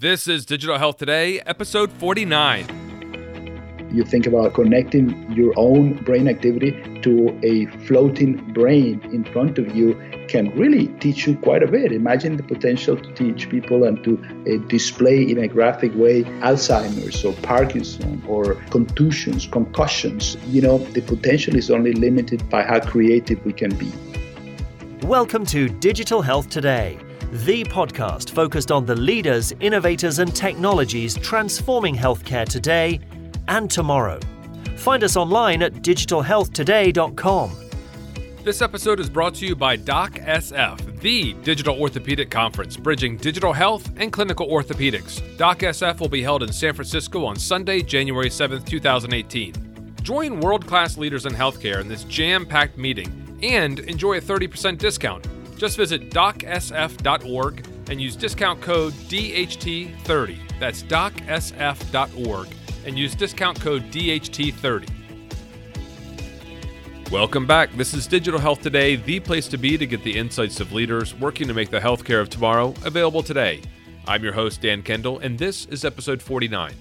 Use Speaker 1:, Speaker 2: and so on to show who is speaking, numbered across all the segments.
Speaker 1: This is Digital Health Today, episode 49
Speaker 2: you think about connecting your own brain activity to a floating brain in front of you can really teach you quite a bit. Imagine the potential to teach people and to uh, display in a graphic way Alzheimer's or Parkinson or contusions, concussions. You know, the potential is only limited by how creative we can be.
Speaker 3: Welcome to Digital Health Today the podcast focused on the leaders, innovators, and technologies transforming healthcare today and tomorrow. Find us online at digitalhealthtoday.com.
Speaker 1: This episode is brought to you by DocSF, the digital orthopedic conference bridging digital health and clinical orthopedics. DocSF will be held in San Francisco on Sunday, January 7th, 2018. Join world class leaders in healthcare in this jam packed meeting and enjoy a 30% discount. Just visit docsf.org and use discount code DHT30. That's docsf.org and use discount code DHT30. Welcome back. This is Digital Health Today, the place to be to get the insights of leaders working to make the healthcare of tomorrow available today. I'm your host, Dan Kendall, and this is episode 49.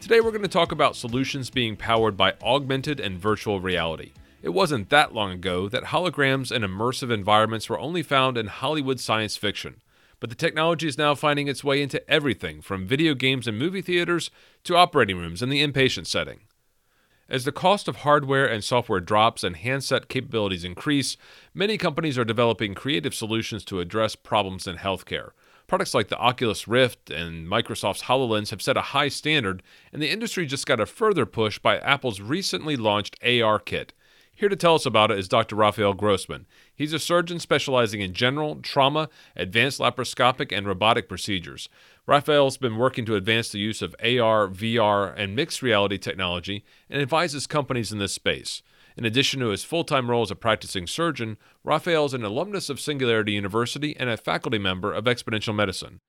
Speaker 1: Today, we're going to talk about solutions being powered by augmented and virtual reality. It wasn't that long ago that holograms and immersive environments were only found in Hollywood science fiction but the technology is now finding its way into everything from video games and movie theaters to operating rooms in the inpatient setting. As the cost of hardware and software drops and handset capabilities increase, many companies are developing creative solutions to address problems in healthcare. Products like the Oculus Rift and Microsoft's HoloLens have set a high standard, and the industry just got a further push by Apple's recently launched AR Kit. Here to tell us about it is Dr. Rafael Grossman. He's a surgeon specializing in general, trauma, advanced laparoscopic, and robotic procedures. Rafael's been working to advance the use of AR, VR, and mixed reality technology and advises companies in this space. In addition to his full time role as a practicing surgeon, Rafael is an alumnus of Singularity University and a faculty member of Exponential Medicine.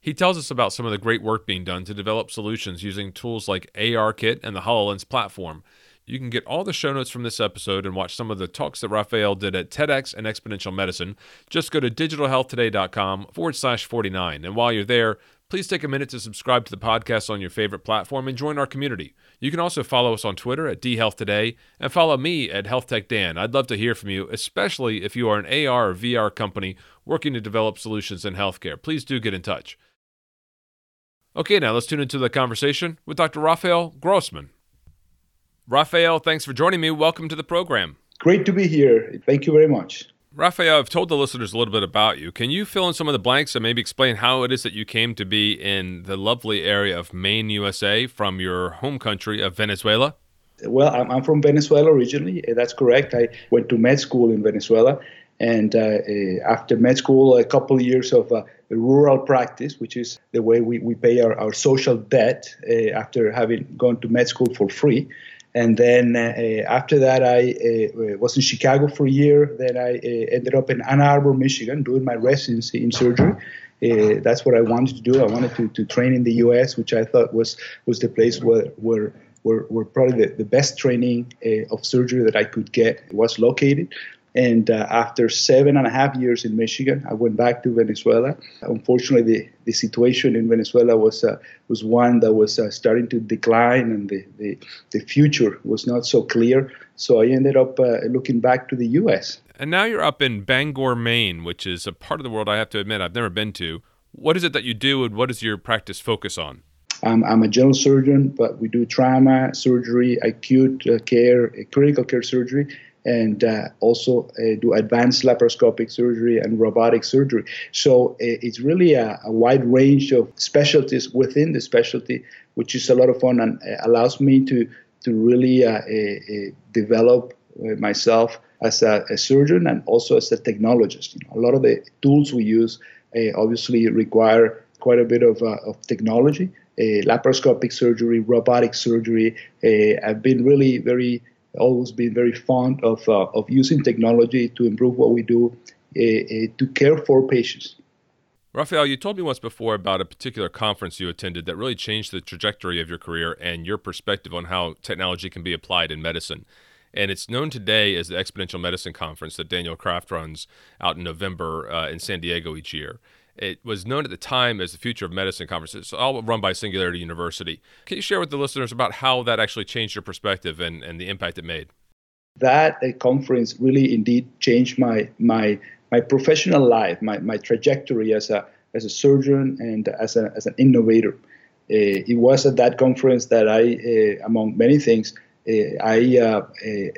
Speaker 1: He tells us about some of the great work being done to develop solutions using tools like ARKit and the HoloLens platform. You can get all the show notes from this episode and watch some of the talks that Rafael did at TEDx and Exponential Medicine. Just go to digitalhealthtoday.com forward slash 49. And while you're there, please take a minute to subscribe to the podcast on your favorite platform and join our community. You can also follow us on Twitter at dhealthtoday and follow me at HealthTechDan. I'd love to hear from you, especially if you are an AR or VR company working to develop solutions in healthcare. Please do get in touch. Okay, now let's tune into the conversation with Dr. Rafael Grossman. Rafael, thanks for joining me. Welcome to the program.
Speaker 2: Great to be here. Thank you very much.
Speaker 1: Rafael, I've told the listeners a little bit about you. Can you fill in some of the blanks and maybe explain how it is that you came to be in the lovely area of Maine, USA, from your home country of Venezuela?
Speaker 2: Well, I'm from Venezuela originally. That's correct. I went to med school in Venezuela. And uh, uh after med school, a couple of years of uh, rural practice, which is the way we, we pay our, our social debt uh, after having gone to med school for free. And then uh, after that, I uh, was in Chicago for a year. Then I uh, ended up in Ann Arbor, Michigan, doing my residency in surgery. Uh, that's what I wanted to do. I wanted to, to train in the U.S., which I thought was was the place where where where, where probably the, the best training uh, of surgery that I could get was located. And uh, after seven and a half years in Michigan, I went back to Venezuela. Unfortunately, the, the situation in Venezuela was uh, was one that was uh, starting to decline, and the, the, the, future was not so clear. So I ended up uh, looking back to the U.S.
Speaker 1: And now you're up in Bangor, Maine, which is a part of the world I have to admit I've never been to. What is it that you do, and what does your practice focus on?
Speaker 2: Um, I'm a general surgeon, but we do trauma, surgery, acute uh, care, critical care surgery, and uh, also uh, do advanced laparoscopic surgery and robotic surgery. So uh, it's really a, a, wide range of specialties within the specialty, which is a lot of fun and uh, allows me to to really uh, uh, develop myself as a, a, surgeon and also as a technologist. You know, a lot of the tools we use obviously require quite a bit of, of technology. laparoscopic surgery, robotic surgery have been really very always been very fond of, uh, of using technology to improve what we do uh, uh, to care for patients.
Speaker 1: Rafael, you told me once before about a particular conference you attended that really changed the trajectory of your career and your perspective on how technology can be applied in medicine. And it's known today as the Exponential Medicine Conference that Daniel Kraft runs out in November uh, in San Diego each year. It was known at the time as the Future of Medicine Conference. It's all run by Singularity University. Can you share with the listeners about how that actually changed your perspective and, and the impact it made?
Speaker 2: That uh, conference really indeed changed my my my professional life, my, my trajectory as a as a surgeon and as, a, as an innovator. Uh, it was at that conference that I, uh, among many things, uh, I uh, uh,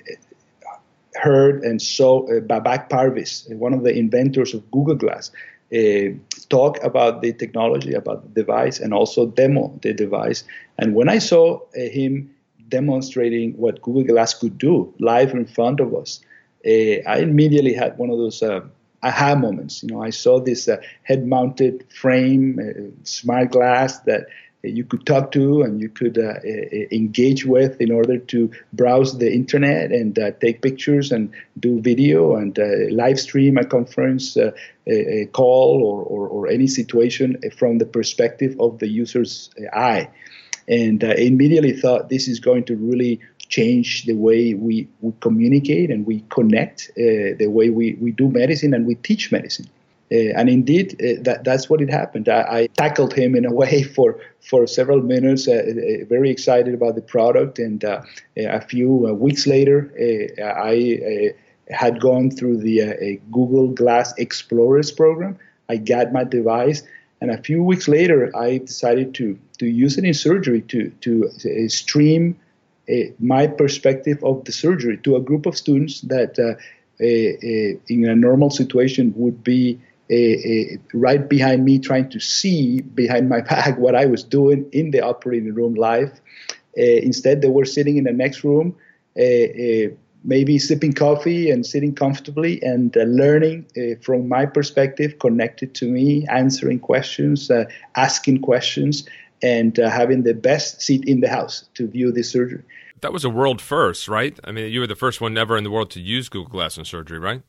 Speaker 2: heard and saw Babak Parviz, one of the inventors of Google Glass, talk about the technology, about the device, and also demo the device. And when I saw him demonstrating what Google Glass could do live in front of us, I immediately had one of those aha moments. You know, I saw this uh, head-mounted frame, uh, smart glass that you could talk to and you could uh, engage with in order to browse the internet and uh, take pictures and do video and uh, live stream a conference, uh, a, a, call, or, or, or, any situation from the perspective of the user's eye. And I immediately thought this is going to really change the way we, we communicate and we connect, uh, the way we, we do medicine and we teach medicine. Uh, and indeed, uh, that, that's what it happened. I, I, tackled him in a way for, for several minutes, uh, uh, very excited about the product. And uh, a few weeks later, I had gone through the Google Glass Explorers program. I got my device. And a few weeks later, I decided to, to use it in surgery to, to stream my perspective of the surgery to a group of students that uh, in a normal situation would be right behind me trying to see behind my back what I was doing in the operating room live. instead, they were sitting in the next room maybe sipping coffee and sitting comfortably and uh, learning uh, from my perspective, connected to me, answering questions, uh, asking questions, and having the best seat in the house to view the surgery
Speaker 1: that was a world first, right? I mean, you were the first one ever in the world to use Google Glass in surgery, right?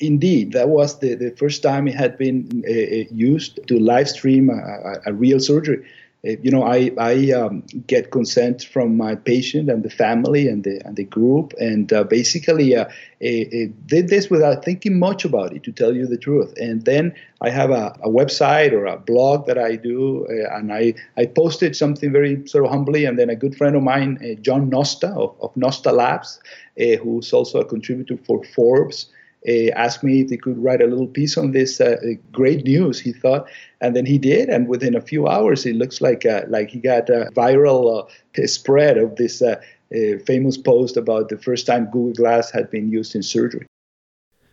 Speaker 2: Indeed, that was the, the first time it had been uh, uh used to live stream a, a, real surgery. Uh, you know, I, I um, get consent from my patient and the family and the, and the group, and uh, basically uh, did this without thinking much about it, to tell you the truth. And then I have a, a website or a blog that I do, uh, and I, I posted something very sort of humbly, and then a good friend of mine, uh, John Nosta of, of Nosta Labs, uh, who's also a contributor for Forbes, uh, asked me if he could write a little piece on this uh, great news. He thought, and then he did, and within a few hours, it looks like uh, like he got a viral uh, spread of this uh, uh, famous post about the first time Google Glass had been used in surgery.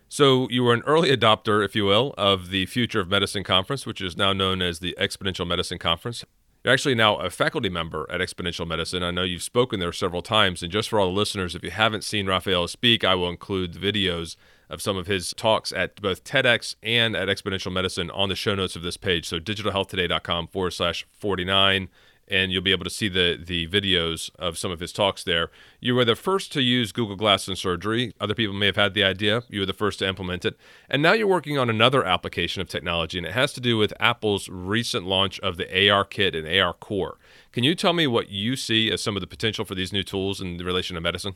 Speaker 1: So you were an early adopter, if you will, of the Future of Medicine conference, which is now known as the Exponential Medicine Conference. You're actually now a faculty member at Exponential Medicine. I know you've spoken there several times. And just for all the listeners, if you haven't seen Rafael speak, I will include the videos of some of his talks at both TEDx and at Exponential Medicine on the show notes of this page. So digitalhealthtoday.com forward slash 49 and you'll be able to see the the videos of some of his talks there. You were the first to use Google Glass in surgery. Other people may have had the idea. You were the first to implement it. And now you're working on another application of technology, and it has to do with Apple's recent launch of the AR Kit and AR Core. Can you tell me what you see as some of the potential for these new tools in relation to medicine?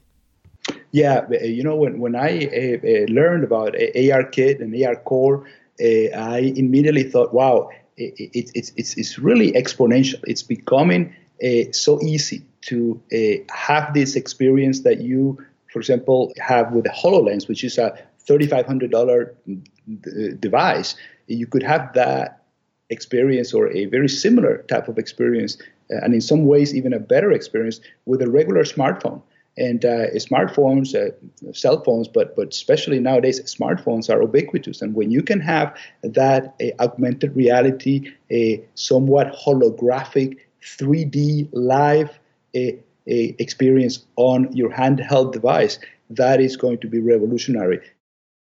Speaker 2: Yeah, you know, when, when I uh, learned about AR Kit and AR Core, uh, I immediately thought, wow, it, it's, it's, it's really exponential. It's becoming uh, so easy to uh, have this experience that you, for example, have with the HoloLens, which is a $3,500 d- device. You could have that experience or a very similar type of experience, uh, and in some ways, even a better experience with a regular smartphone. And uh, smartphones, uh, cell phones, but but especially nowadays, smartphones are ubiquitous. And when you can have that augmented reality, a somewhat holographic 3D live a, a experience on your handheld device, that is going to be revolutionary.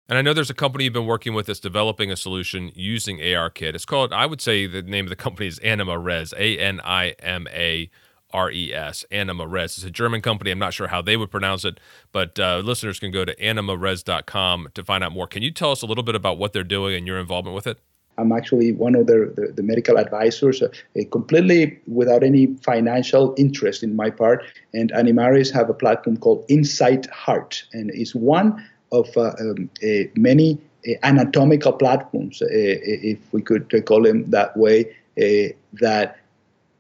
Speaker 1: And I know there's a company you've been working with that's developing a solution using ARKit. It's called, I would say the name of the company is Anima Res, A N I M A R E S, Anima Res. It's a German company. I'm not sure how they would pronounce it, but uh, listeners can go to animares.com to find out more. Can you tell us a little bit about what they're doing and your involvement with it?
Speaker 2: I'm actually one of the, the, the medical advisors, uh, completely without any financial interest in my part. And Animares have a platform called Insight Heart, and it's one of uh, um, many anatomical platforms, if we could call them that way, that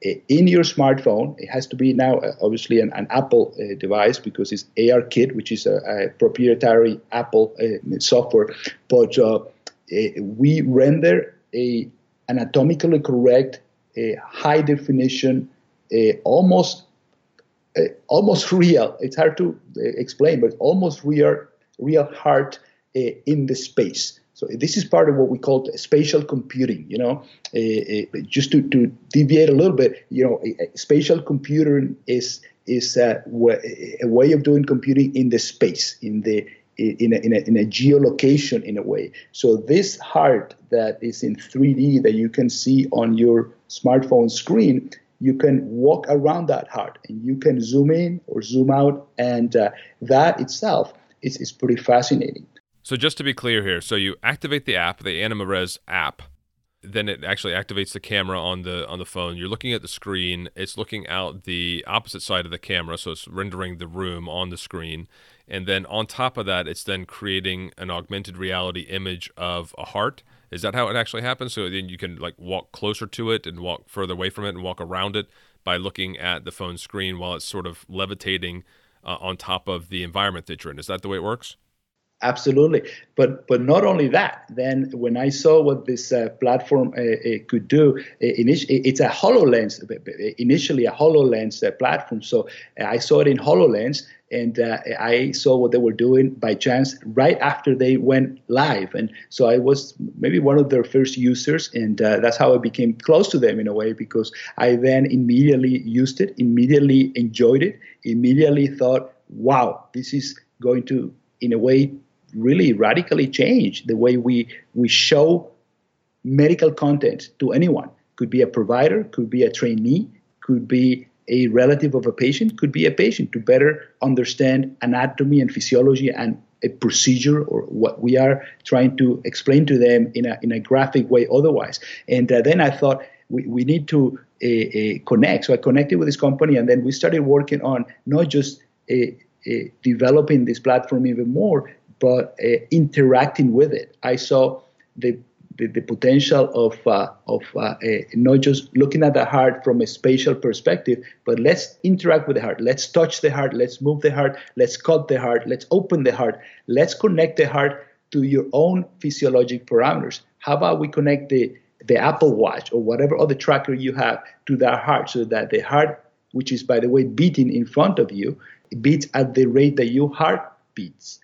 Speaker 2: Eh, in your smartphone. It has to be now uh, obviously an, an Apple uh, device because it's ARKit, which is a, a proprietary Apple software. But uh, we render a anatomically correct, a high definition, almost almost real. It's hard to explain, but almost real real heart in the space. So this is part of what we call spatial computing. You know, uh, uh, just to, to deviate a little bit, you know, spatial computing is is a, a, way of doing computing in the space, in the in a, in, a, in a geolocation in a way. So this heart that is in 3D that you can see on your smartphone screen, you can walk around that heart and you can zoom in or zoom out, and uh, that itself is, is pretty fascinating.
Speaker 1: So just to be clear here, so you activate the app, the AnimaRes app, then it actually activates the camera on the on the phone. You're looking at the screen. It's looking out the opposite side of the camera, so it's rendering the room on the screen. And then on top of that, it's then creating an augmented reality image of a heart. Is that how it actually happens? So then you can like walk closer to it and walk further away from it and walk around it by looking at the phone screen while it's sort of levitating uh, on top of the environment that you're in. Is that the way it works?
Speaker 2: Absolutely, but but not only that. Then when I saw what this uh, platform uh, uh could do, uh, it's a Hololens. Initially, a Hololens uh, platform. So uh, I saw it in Hololens, and I saw what they were doing by chance right after they went live. And so I was maybe one of their first users, and that's how I became close to them in a way because I then immediately used it, immediately enjoyed it, immediately thought, "Wow, this is going to." in a way really radically change the way we we show medical content to anyone. Could be a provider, could be a trainee, could be a relative of a patient, could be a patient to better understand anatomy and physiology and a procedure or what we are trying to explain to them in a, in a graphic way otherwise. And uh, then I thought we, we need to uh, uh, connect. So I connected with this company and then we started working on not just uh, developing this platform even more, but uh, interacting with it. I saw the the, the potential of uh, of uh, uh, not just looking at the heart from a spatial perspective, but let's interact with the heart. Let's touch the heart. Let's move the heart. Let's cut the heart. Let's open the heart. Let's connect the heart to your own physiologic parameters. How about we connect the the Apple Watch or whatever other tracker you have to that heart, so that the heart, which is by the way beating in front of you, beats at the rate that your heart beats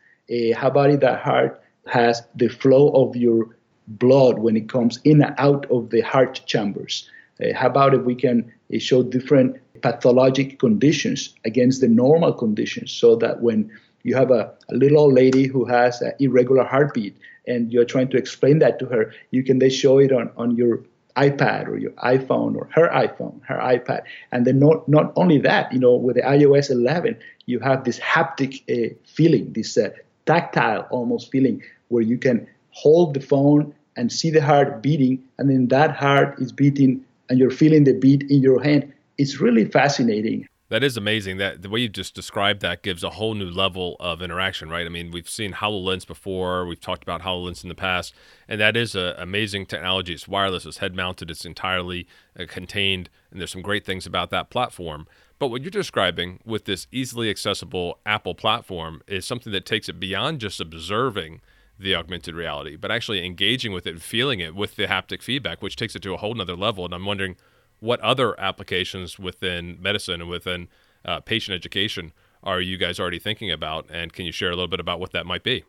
Speaker 2: how about that heart has the flow of your blood when it comes in and out of the heart chambers? Uh, how about if we can uh, show different pathologic conditions against the normal conditions so that when you have a, a little old lady who has an irregular heartbeat and you're trying to explain that to her, you can then show it on, on your iPad or your iPhone or her iPhone, her iPad. And then not, not only that, you know, with the iOS 11, you have this haptic uh, feeling, this uh, tactile almost feeling where you can hold the phone and see the heart beating, and then that heart is beating and you're feeling the beat in your hand. It's really fascinating.
Speaker 1: That is amazing. That the way you just described that gives a whole new level of interaction, right? I mean, we've seen HoloLens before. We've talked about HoloLens in the past, and that is an amazing technology. It's wireless. It's head mounted. It's entirely uh, contained, and there's some great things about that platform. But what you're describing with this easily accessible Apple platform is something that takes it beyond just observing the augmented reality, but actually engaging with it and feeling it with the haptic feedback, which takes it to a whole nother level. And I'm wondering what other applications within medicine and within uh, patient education are you guys already thinking about? And can you share a little bit about what that might be?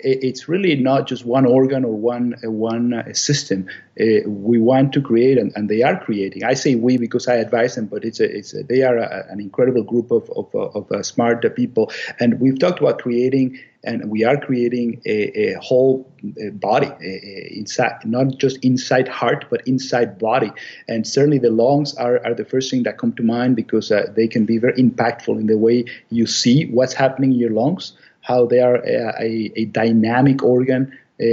Speaker 2: It's really not just one organ or one one uh, system. Uh, we want to create, and, they are creating. I say we because I advise them, but it's a, it's a, they are a, an incredible group of of, of uh, smart people, and we've talked about creating, and we are creating a, whole body inside, not just Insight Heart, but inside body. And certainly the lungs are, are the first thing that come to mind because they can be very impactful in the way you see what's happening in your lungs how they are a, a, a dynamic organ uh,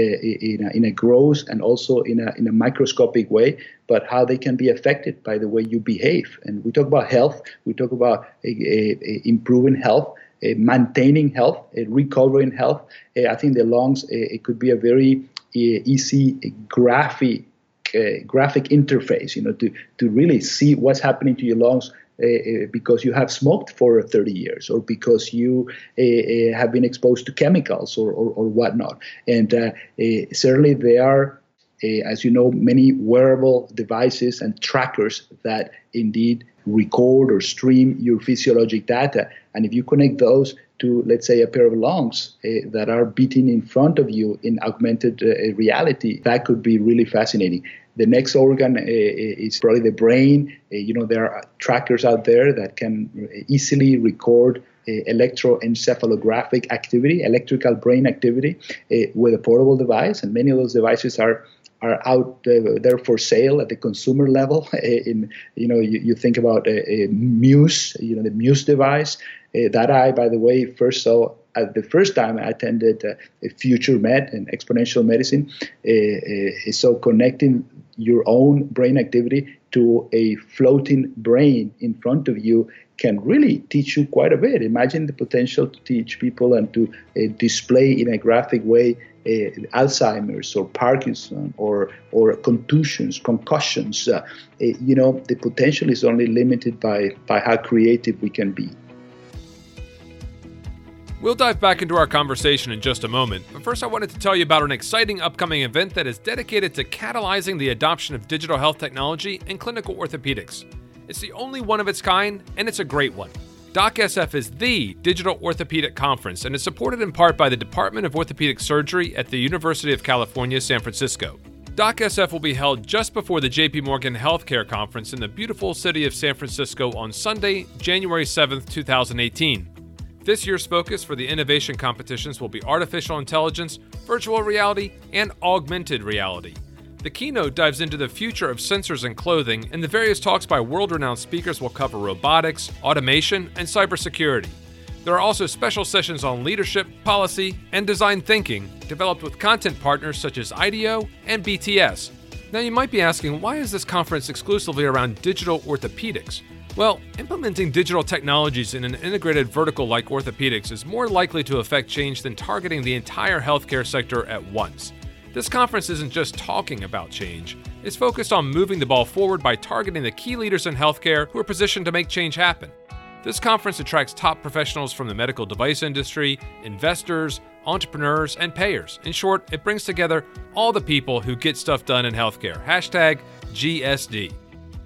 Speaker 2: in, a, in a gross and also in a, in a microscopic way, but how they can be affected by the way you behave. And we talk about health, we talk about uh, uh, improving health. Uh, maintaining health, uh, recovering health. Uh, I think the lungs it could be a very easy graphic graphic interface, you know, to to really see what's happening to your lungs uh, because you have smoked for 30 years or because you uh, have been exposed to chemicals or, or, or whatnot. And uh, certainly there are, as you know, many wearable devices and trackers that indeed record or stream your physiologic data. And if you connect those to, let's say, a pair of lungs uh, that are beating in front of you in augmented uh, reality, that could be really fascinating. The next organ uh, is probably the brain. you know, there are trackers out there that can easily record electroencephalographic activity, electrical brain activity, with a portable device, and many of those devices are are out uh, there for sale at the consumer level. In you know, you, you think about a, a, Muse, you know, the Muse device uh, that I, by the way, first saw at the first time I attended uh, Future Med and Exponential Medicine. Uh, uh, so connecting your own brain activity to a floating brain in front of you can really teach you quite a bit. Imagine the potential to teach people and to uh, display in a graphic way uh, Alzheimer's or Parkinson or or contusions, concussions. Uh, uh, you know, the potential is only limited by by how creative we can be.
Speaker 1: We'll dive back into our conversation in just a moment, but first I wanted to tell you about an exciting upcoming event that is dedicated to catalyzing the adoption of digital health technology in clinical orthopedics. It's the only one of its kind, and it's a great one. DocSF is the digital orthopedic conference and is supported in part by the Department of Orthopedic Surgery at the University of California, San Francisco. DocSF will be held just before the JP Morgan Healthcare Conference in the beautiful city of San Francisco on Sunday, January 7th, 2018. This year's focus for the innovation competitions will be artificial intelligence, virtual reality, and augmented reality. The keynote dives into the future of sensors and clothing, and the various talks by world renowned speakers will cover robotics, automation, and cybersecurity. There are also special sessions on leadership, policy, and design thinking, developed with content partners such as IDEO and BTS. Now, you might be asking, why is this conference exclusively around digital orthopedics? Well, implementing digital technologies in an integrated vertical like orthopedics is more likely to affect change than targeting the entire healthcare sector at once. This conference isn't just talking about change, it's focused on moving the ball forward by targeting the key leaders in healthcare who are positioned to make change happen. This conference attracts top professionals from the medical device industry, investors, entrepreneurs, and payers. In short, it brings together all the people who get stuff done in healthcare. Hashtag GSD.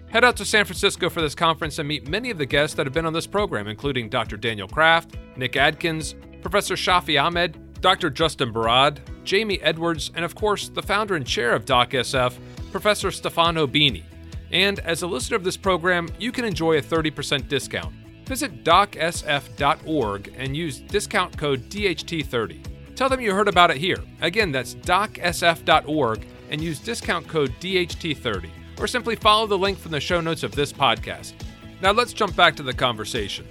Speaker 1: Head out to San Francisco for this conference and meet many of the guests that have been on this program, including Dr. Daniel Kraft, Nick Adkins, Professor Shafi Ahmed, Dr. Justin Barad, Jamie Edwards, and of course, the founder and chair of DocSF, Professor Stefano Bini. And as a listener of this program, you can enjoy a 30% discount. Visit docsf.org and use discount code DHT30. Tell them you heard about it here. Again, that's docsf.org and use discount code DHT30 or simply follow the link from the show notes of this podcast. Now let's jump back to the conversation.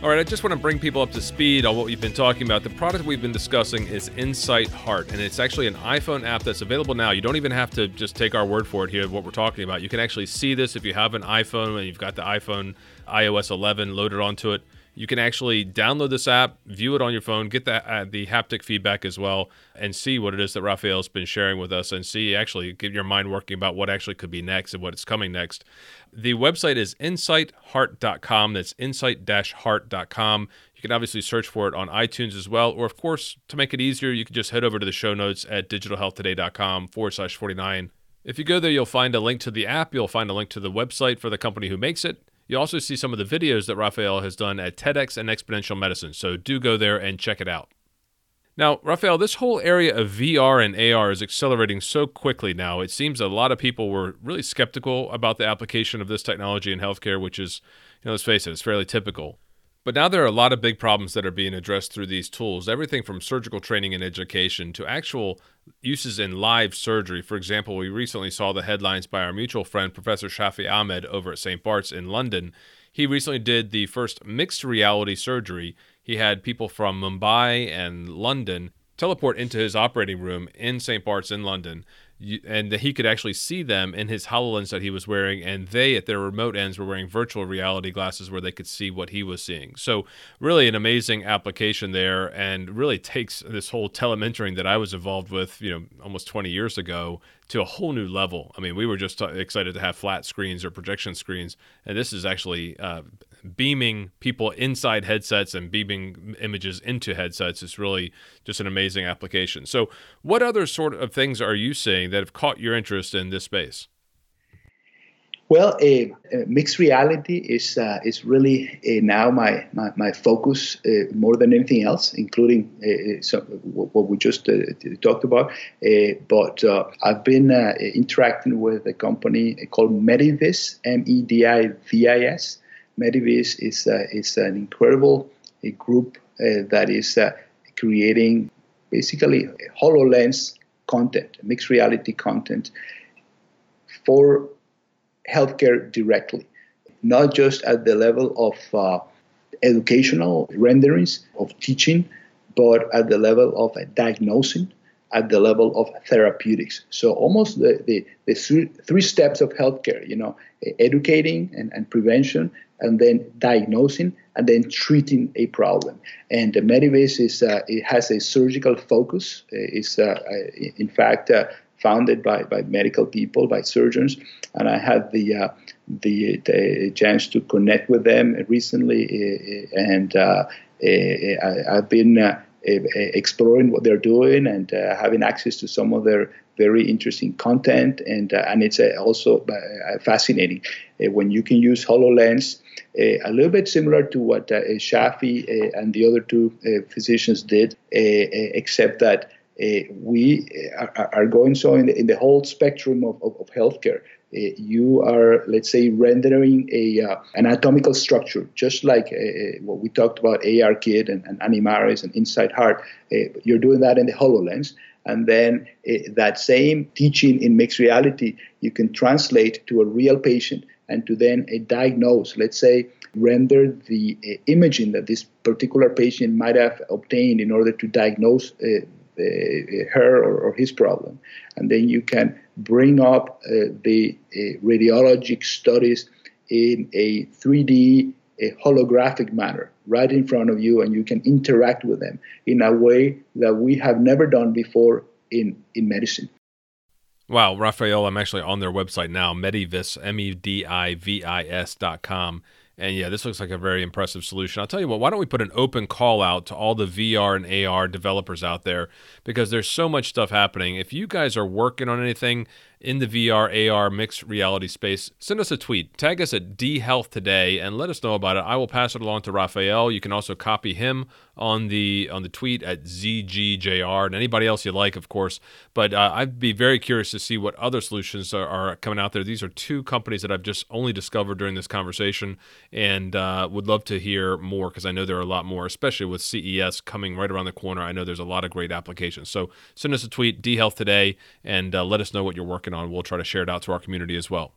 Speaker 1: All right, I just want to bring people up to speed on what we've been talking about. The product we've been discussing is Insight Heart, and it's actually an iPhone app that's available now. You don't even have to just take our word for it here, what we're talking about. You can actually see this if you have an iPhone and you've got the iPhone iOS 11 loaded onto it you can actually download this app, view it on your phone, get the, uh, the haptic feedback as well, and see what it is that Rafael's been sharing with us and see actually get your mind working about what actually could be next and what's coming next. The website is insightheart.com. That's insight-heart.com. You can obviously search for it on iTunes as well. Or, of course, to make it easier, you can just head over to the show notes at digitalhealthtoday.com forward slash 49. If you go there, you'll find a link to the app. You'll find a link to the website for the company who makes it. You also see some of the videos that Rafael has done at TEDx and Exponential Medicine, so do go there and check it out. Now, Rafael, this whole area of VR and AR is accelerating so quickly now. It seems a lot of people were really skeptical about the application of this technology in healthcare, which is, you know, let's face it, it's fairly typical. But now there are a lot of big problems that are being addressed through these tools, everything from surgical training and education to actual uses in live surgery. For example, we recently saw the headlines by our mutual friend, Professor Shafi Ahmed, over at St. Bart's in London. He recently did the first mixed reality surgery. He had people from Mumbai and London teleport into his operating room in St. Bart's in London, and he could actually see them in his HoloLens that he was wearing, and they at their remote ends were wearing virtual reality glasses where they could see what he was seeing. So, really, an amazing application there, and really takes this whole telementoring that I was involved with, you know, almost 20 years ago to a whole new level. I mean, we were just excited to have flat screens or projection screens, and this is actually uh, beaming people inside headsets and beaming images into headsets is really just an amazing application. So, what other sort of things are you seeing that have caught your interest in this space?
Speaker 2: Well, uh, uh, mixed reality is uh, is really uh, now my, my, my focus uh, more than anything else, including uh, some, what we just talked about. but I've been interacting with a company called Medivis, M-E-D-I-V-I-S. Medivis is is an incredible group uh, that is uh, creating basically HoloLens content, mixed reality content for healthcare directly, not just at the level of uh, educational renderings of teaching, but at the level of uh, diagnosing, at the level of therapeutics. So almost the, the, the three, steps of healthcare, you know, educating and, and prevention, and then diagnosing, and then treating a problem. And the Medivis is, uh, it has a surgical focus. It's, uh, in fact, uh, founded by, by medical people, by surgeons, and I had the uh, the, the, chance to connect with them recently, uh, and uh, I, have been uh, exploring what they're doing and uh, having access to some of their very interesting content, and uh, and it's uh, also uh, uh, fascinating when you can use Hololens. a little bit similar to what Shafi and the other two physicians did, except that uh, we are, are, going so in the, in the, whole spectrum of, of, of healthcare. Uh, you are, let's say, rendering a uh, anatomical structure, just like uh, what we talked about ARKit and, and Anima Res and Insight Heart. Uh, you're doing that in the HoloLens. And then uh, that same teaching in mixed reality, you can translate to a real patient and to then diagnose, let's say, render the imaging that this particular patient might have obtained in order to diagnose her or, or, his problem. And then you can bring up uh, the uh, radiologic studies in a 3D a holographic manner right in front of you and you can interact with them in a way that we have never done before in, in medicine.
Speaker 1: Wow, Rafael, I'm actually on their website now, Medivis, M E D I V I S dot com. And yeah, this looks like a very impressive solution. I'll tell you what, why don't we put an open call out to all the VR and AR developers out there because there's so much stuff happening. If you guys are working on anything in the VR, AR, mixed reality space, send us a tweet. Tag us at D Health Today and let us know about it. I will pass it along to Rafael. You can also copy him on the on the tweet at ZGJR and anybody else you like, of course. But uh, I'd be very curious to see what other solutions are, are, coming out there. These are two companies that I've just only discovered during this conversation and uh, would love to hear more because I know there are a lot more, especially with CES coming right around the corner. I know there's a lot of great applications. So send us a tweet, D Health Today, and uh, let us know what you're working working on. We'll try to share it out to our community as well.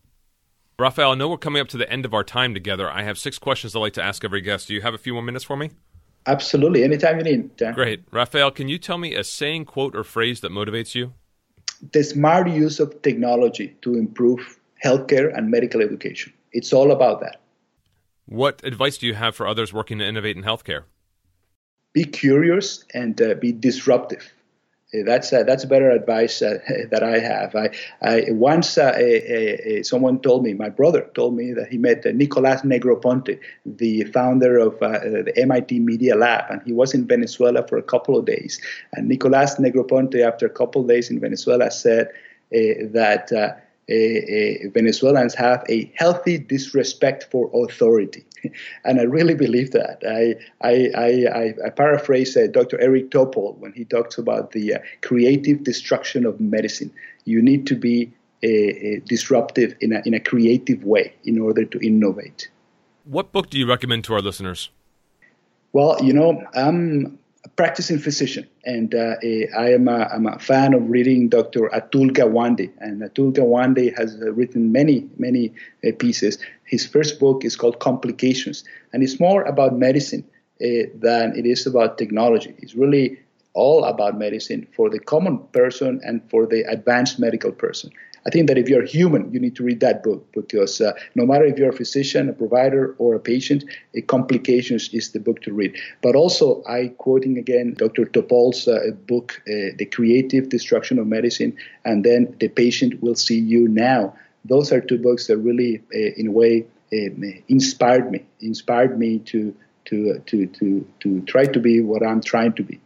Speaker 1: Rafael, I know we're coming up to the end of our time together. I have six questions I'd like to ask every guest. Do you have a few more minutes for me?
Speaker 2: Absolutely. Anytime you need. Dan.
Speaker 1: Great. Rafael, can you tell me a saying, quote, or phrase that motivates you?
Speaker 2: The smart use of technology to improve healthcare and medical education. It's all about that.
Speaker 1: What advice do you have for others working to innovate in healthcare?
Speaker 2: Be curious and uh, be disruptive that's uh, that's better advice uh, that I have. I, I once uh, a, a, someone told me, my brother told me that he met uh, Nicholas Negroponte, the founder of uh, the MIT Media Lab, and he was in Venezuela for a couple of days. And Nicholas Negroponte, after a couple of days in Venezuela, said uh, Venezuelans have a healthy disrespect for authority. and I really believe that. I, I, I, I paraphrase uh, Dr. Eric Topol when he talks about the uh, creative destruction of medicine. You need to be disruptive in a, in a creative way in order to innovate.
Speaker 1: What book do you recommend to our listeners?
Speaker 2: Well, you know, I'm a practicing physician, and uh, I am a, I'm a fan of reading Dr. Atul Gawande. And Atul Gawande has uh, written many, many uh, pieces. His first book is called Complications, and it's more about medicine uh, than it is about technology. It's really all about medicine for the common person and for the advanced medical person. I think that if you're human, you need to read that book because uh, no matter if you're a physician, a provider, or a patient, a complications is the book to read. But also, I quoting again Dr. Topol's uh, book, uh, The Creative Destruction of Medicine, and then The Patient Will See You Now. Those are two books that really, uh, in a way, um, inspired me. Inspired me to to uh, to to to try to be what I'm trying to be.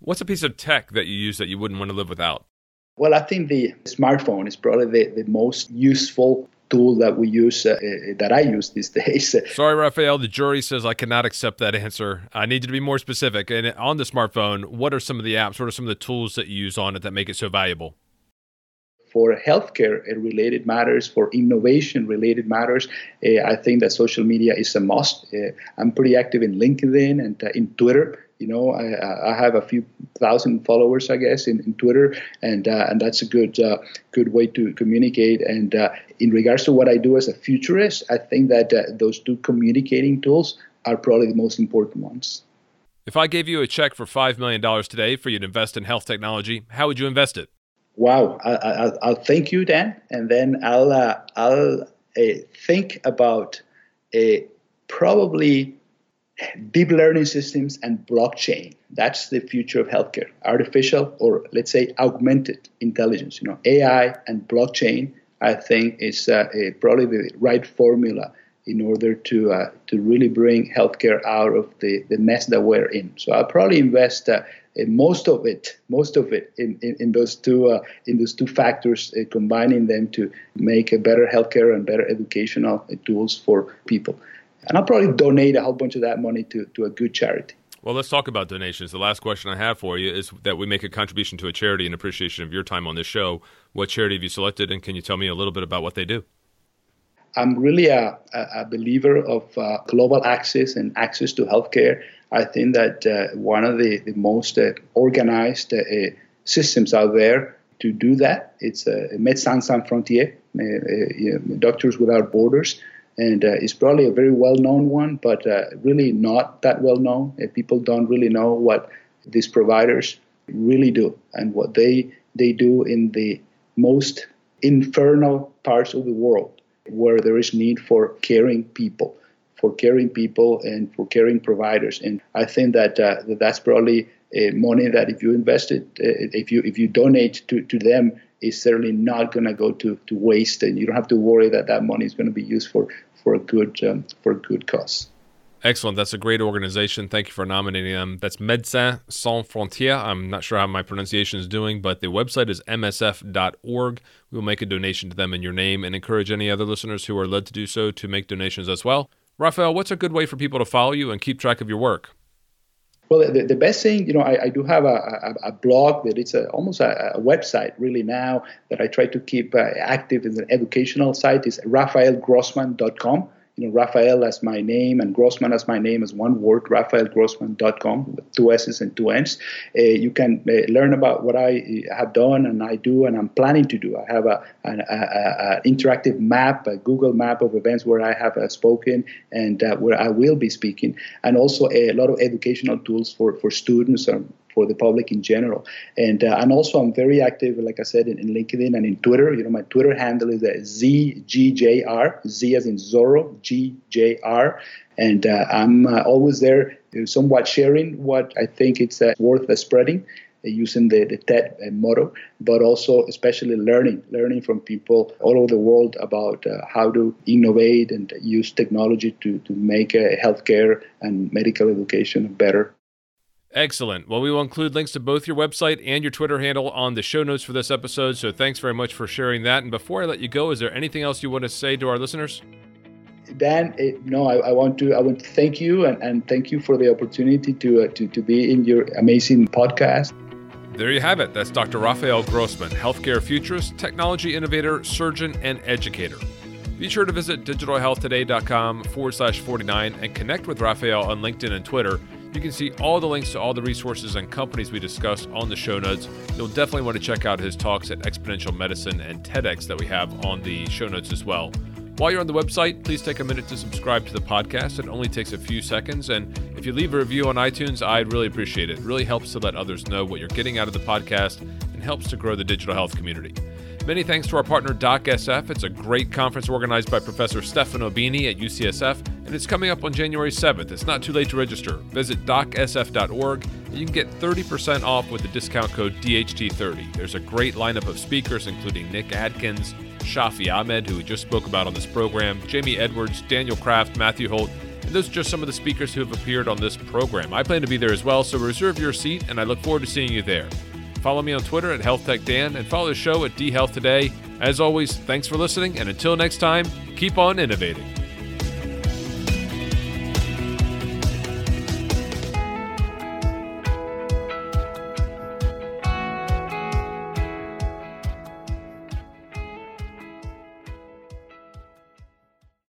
Speaker 1: What's a piece of tech that you use that you wouldn't want to live without?
Speaker 2: Well, I think the smartphone is probably the, the most useful tool that we use uh, uh that I use these days.
Speaker 1: Sorry, Rafael. The jury says I cannot accept that answer. I need you to be more specific. And on the smartphone, what are some of the apps? What are some of the tools that you use on it that make it so valuable?
Speaker 2: For healthcare related matters, for innovation related matters, uh, I think that social media is a must. Uh, I'm pretty active in LinkedIn and uh, in Twitter. You know, I, I have a few thousand followers, I guess, in, in Twitter, and uh, and that's a good uh, good way to communicate. And uh, in regards to what I do as a futurist, I think that uh, those two communicating tools are probably the most important ones.
Speaker 1: If I gave you a check for five million dollars today for you to invest in health technology, how would you invest it?
Speaker 2: Wow, I, will thank you, Dan, and then I'll uh, I'll uh, think about a probably deep learning systems and blockchain. That's the future of healthcare. Artificial or let's say augmented intelligence. You know, AI and blockchain. I think is uh, a, probably the right formula in order to uh, to really bring healthcare out of the, the mess that we're in. So I'll probably invest uh, in most of it, most of it in, in, in those two uh, in those two factors, uh, combining them to make a better healthcare and better educational tools for people and I'll probably donate a whole bunch of that money to, to a good charity.
Speaker 1: Well, let's talk about donations. The last question I have for you is that we make a contribution to a charity in appreciation of your time on this show. What charity have you selected, and can you tell me a little bit about what they do?
Speaker 2: I'm really a, a believer of uh, global access and access to healthcare. I think that uh, one of the, the most uh, organized uh, systems out there to do that, it's uh, Médecins Sans Frontières, uh, Doctors Without Borders and uh, it's probably a very well-known one, but uh, really not that well-known. Uh, people don't really know what these providers really do and what they they do in the most infernal parts of the world where there is need for caring people, for caring people and for caring providers. And I think that, uh, that that's probably uh, money that if you invest it, uh, if you if you donate to, to them, is certainly not going to go to, to waste, and you don't have to worry that that money is going to be used for for a good um, for a good cause.
Speaker 1: Excellent. That's a great organization. Thank you for nominating them. That's Médecins Sans Frontières. I'm not sure how my pronunciation is doing, but the website is msf.org. We will make a donation to them in your name and encourage any other listeners who are led to do so to make donations as well. Rafael, what's a good way for people to follow you and keep track of your work?
Speaker 2: Well, the, the best thing, you know, I, I do have a, a, a, blog that it's a, almost a, a, website really now that I try to keep uh, active as an educational site is rafaelgrossman.com you know, Rafael as my name and Grossman as my name as one word, rafaelgrossman.com with two S's and two N's. Uh, you can uh, learn about what I have done and I do and I'm planning to do. I have a, an a, a interactive map, a Google map of events where I have uh, spoken and uh, where I will be speaking, and also a lot of educational tools for, for students for the public in general. And uh, and also I'm very active, like I said, in, in, LinkedIn and in Twitter. You know, my Twitter handle is uh, ZGJR, Z as in Zorro, GJR. And uh, I'm uh, always there, somewhat sharing what I think it's uh, worth spreading using the, the TED motto, but also especially learning, learning from people all over the world about uh, how to innovate and use technology to, to make uh, healthcare and medical education better.
Speaker 1: Excellent. Well, we will include links to both your website and your Twitter handle on the show notes for this episode. So thanks very much for sharing that. And before I let you go, is there anything else you want to say to our listeners?
Speaker 2: Dan, it, eh, no, I, I, want to I want to thank you and, and thank you for the opportunity to, uh, to to be in your amazing podcast.
Speaker 1: There you have it. That's Dr. Rafael Grossman, healthcare futurist, technology innovator, surgeon, and educator. Be sure to visit digitalhealthtoday.com forward slash 49 and connect with Rafael on LinkedIn and Twitter you can see all the links to all the resources and companies we discussed on the show notes. You'll definitely want to check out his talks at Exponential Medicine and TEDx that we have on the show notes as well. While you're on the website, please take a minute to subscribe to the podcast. It only takes a few seconds. And If you leave a review on iTunes, I'd really appreciate it. It really helps to let others know what you're getting out of the podcast and helps to grow the digital health community. Many thanks to our partner DocSF. It's a great conference organized by Professor Stefano Bini at UCSF, and it's coming up on January 7th. It's not too late to register. Visit docsf.org and you can get 30% off with the discount code DHT30. There's a great lineup of speakers, including Nick Adkins, Shafi Ahmed, who we just spoke about on this program, Jamie Edwards, Daniel Kraft, Matthew Holt, and those are just some of the speakers who have appeared on this program. I plan to be there as well, so reserve your seat, and I look forward to seeing you there. Follow me on Twitter at HealthTechDan and follow the show at DHealth Today. As always, thanks for listening, and until next time, keep on innovating.